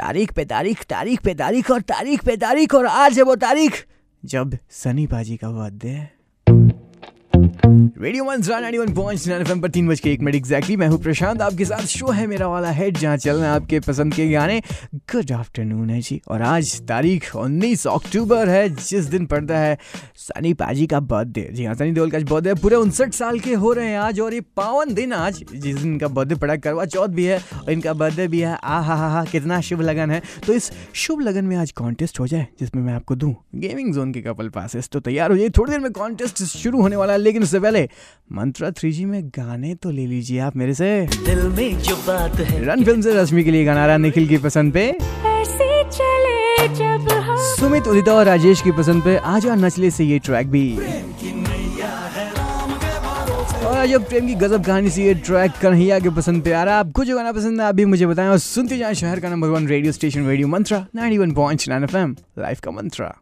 तारीख पे तारीख तारीख पे तारीख और तारीख पे तारीख और आज है वो तारीख। जब सनी बाजी का वो है। Radio one nine one point nine F पर तीन बज के एक मिनट एक्जैक्टली मैं हूँ प्रशांत। आपके साथ शो है मेरा वाला हेड जहाँ चल रहे हैं आपके पसंद के गाने। गुड आफ्टरनून है जी, और आज तारीख 19 अक्टूबर है, जिस दिन पड़ता है सनी पाजी का बर्थडे जी हाँ सनी देओल का बर्थडे पूरे उनसठ साल के हो रहे हैं आज, और ये पावन दिन आज, जिस दिन इनका बर्थडे पड़ा, करवा चौथ भी है, और इनका बर्थडे भी है। आ हा हा हा, कितना शुभ लगन है। तो इस शुभ लगन में आज कॉन्टेस्ट हो जाए, जिसमें मैं आपको दूँ गेमिंग जोन के कपल पासेस तो तैयार हो जाए थोड़ी देर में कॉन्टेस्ट शुरू होने वाला है, लेकिन उससे पहले। मंत्रा थ्री जी में गाने तो ले लीजिए आप मेरे से। दिल में जो बात है। रन फ़िल्म से रश्मि के लिए गाना रहा निखिल की पसंद पे। चले जब सुमित उदिता और राजेश की पसंद पे आजा नचले से ये ट्रैक भी। और आज अब प्रेम की गजब कहानी से ये ट्रैक कन्हैया के पसंद पे आ रहा है। आपको जो गाना पसंद है आप भी मुझे बताएँ और सुनते जाएँ शहर का number one radio station radio Mantra 91.9 FM life का मंत्रा।